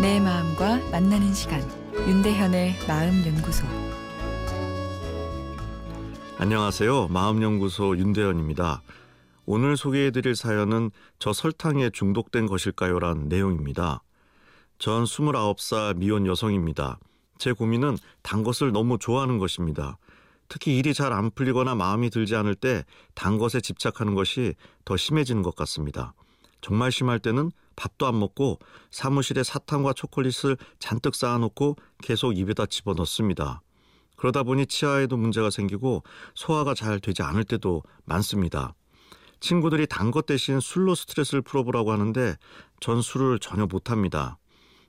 만나는 시간 윤대현의 마음 연구소 안녕하세요. 마음 연구소 윤대현입니다. 오늘 소개해 드릴 사연은 저 설탕에 중독된 것일까요?란 내용입니다. 전 29살 미혼 여성입니다. 제 고민은 단 것을 너무 좋아하는 것입니다. 특히 일이 잘 안 풀리거나 마음이 들지 않을 때 단 것에 집착하는 것이 더 심해지는 것 같습니다. 정말 심할 때는 밥도 안 먹고 사무실에 사탕과 초콜릿을 잔뜩 쌓아놓고 계속 입에다 집어넣습니다. 그러다 보니 치아에도 문제가 생기고 소화가 잘 되지 않을 때도 많습니다. 친구들이 단 것 대신 술로 스트레스를 풀어보라고 하는데 전 술을 전혀 못합니다.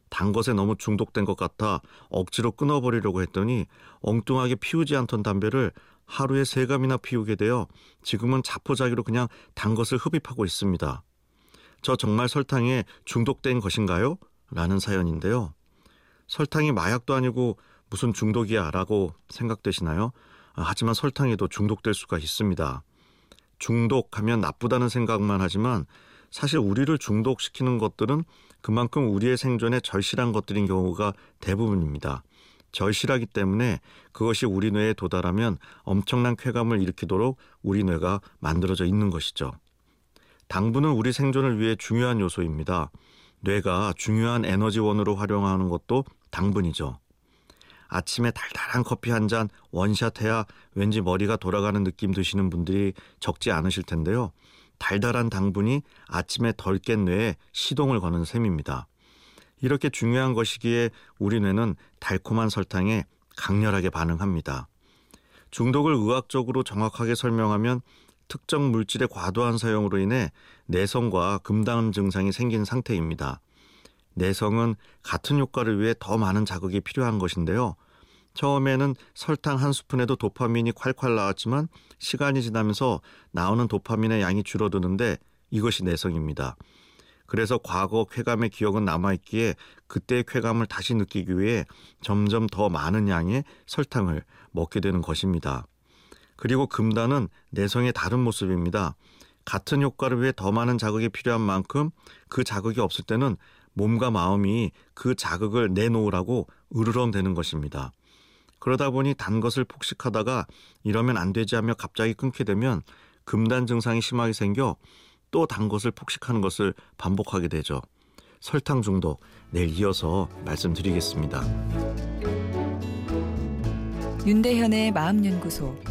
단 것에 너무 중독된 것 같아 억지로 끊어버리려고 했더니 엉뚱하게 피우지 않던 담배를 하루에 세 감이나 피우게 되어 지금은 자포자기로 그냥 단 것을 흡입하고 있습니다. 저 정말 설탕에 중독된 것인가요? 라는 사연인데요. 설탕이 마약도 아니고 무슨 중독이야 라고 생각되시나요? 아, 하지만 설탕에도 중독될 수가 있습니다. 중독하면 나쁘다는 생각만 하지만 사실 우리를 중독시키는 것들은 그만큼 우리의 생존에 절실한 것들인 경우가 대부분입니다. 절실하기 때문에 그것이 우리 뇌에 도달하면 엄청난 쾌감을 일으키도록 우리 뇌가 만들어져 있는 것이죠. 당분은 우리 생존을 위해 중요한 요소입니다. 뇌가 중요한 에너지원으로 활용하는 것도 당분이죠. 아침에 달달한 커피 한 잔 원샷 해야 왠지 머리가 돌아가는 느낌 드시는 분들이 적지 않으실 텐데요. 달달한 당분이 아침에 덜 깬 뇌에 시동을 거는 셈입니다. 이렇게 중요한 것이기에 우리 뇌는 달콤한 설탕에 강렬하게 반응합니다. 중독을 의학적으로 정확하게 설명하면 특정 물질의 과도한 사용으로 인해 내성과 금단 증상이 생긴 상태입니다. 내성은 같은 효과를 위해 더 많은 자극이 필요한 것인데요. 처음에는 설탕 한 스푼에도 도파민이 콸콸 나왔지만 시간이 지나면서 나오는 도파민의 양이 줄어드는데 이것이 내성입니다. 그래서 과거 쾌감의 기억은 남아있기에 그때의 쾌감을 다시 느끼기 위해 점점 더 많은 양의 설탕을 먹게 되는 것입니다. 그리고 금단은 내성의 다른 모습입니다. 같은 효과를 위해 더 많은 자극이 필요한 만큼 그 자극이 없을 때는 몸과 마음이 그 자극을 내놓으라고 으르렁대는 것입니다. 그러다 보니 단 것을 폭식하다가 이러면 안 되지 하며 갑자기 끊게 되면 금단 증상이 심하게 생겨 또 단 것을 폭식하는 것을 반복하게 되죠. 설탕 중독 내일 이어서 말씀드리겠습니다. 윤대현의 마음연구소